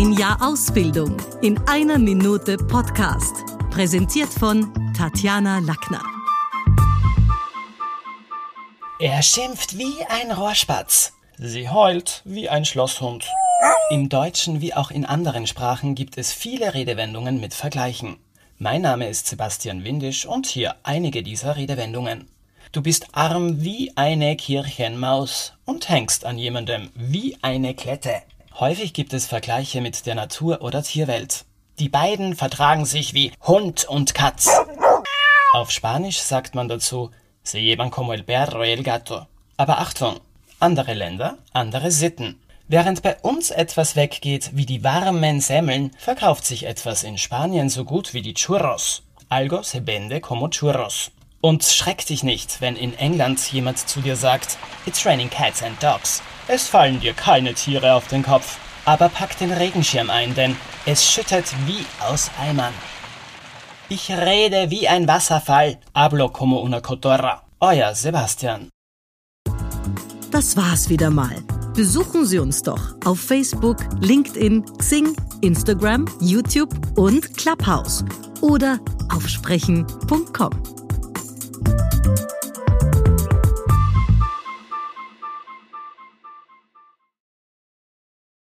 Ein Jahr Ausbildung in einer Minute Podcast. Präsentiert von Tatjana Lackner. Er schimpft wie ein Rohrspatz. Sie heult wie ein Schlosshund. Im Deutschen wie auch in anderen Sprachen gibt es viele Redewendungen mit Vergleichen. Mein Name ist Sebastian Windisch und hier einige dieser Redewendungen. Du bist arm wie eine Kirchenmaus und hängst an jemandem wie eine Klette. Häufig gibt es Vergleiche mit der Natur oder Tierwelt. Die beiden vertragen sich wie Hund und Katz. Auf Spanisch sagt man dazu, se llevan como el perro y el gato. Aber Achtung, andere Länder, andere Sitten. Während bei uns etwas weggeht wie die warmen Semmeln, verkauft sich etwas in Spanien so gut wie die Churros. Algo se vende como churros. Und schreck dich nicht, wenn in England jemand zu dir sagt, It's raining cats and dogs. Es fallen dir keine Tiere auf den Kopf. Aber pack den Regenschirm ein, denn es schüttet wie aus Eimern. Ich rede wie ein Wasserfall. Hablo como una cotorra. Euer Sebastian. Das war's wieder mal. Besuchen Sie uns doch auf Facebook, LinkedIn, Xing, Instagram, YouTube und Clubhouse oder auf sprechen.com.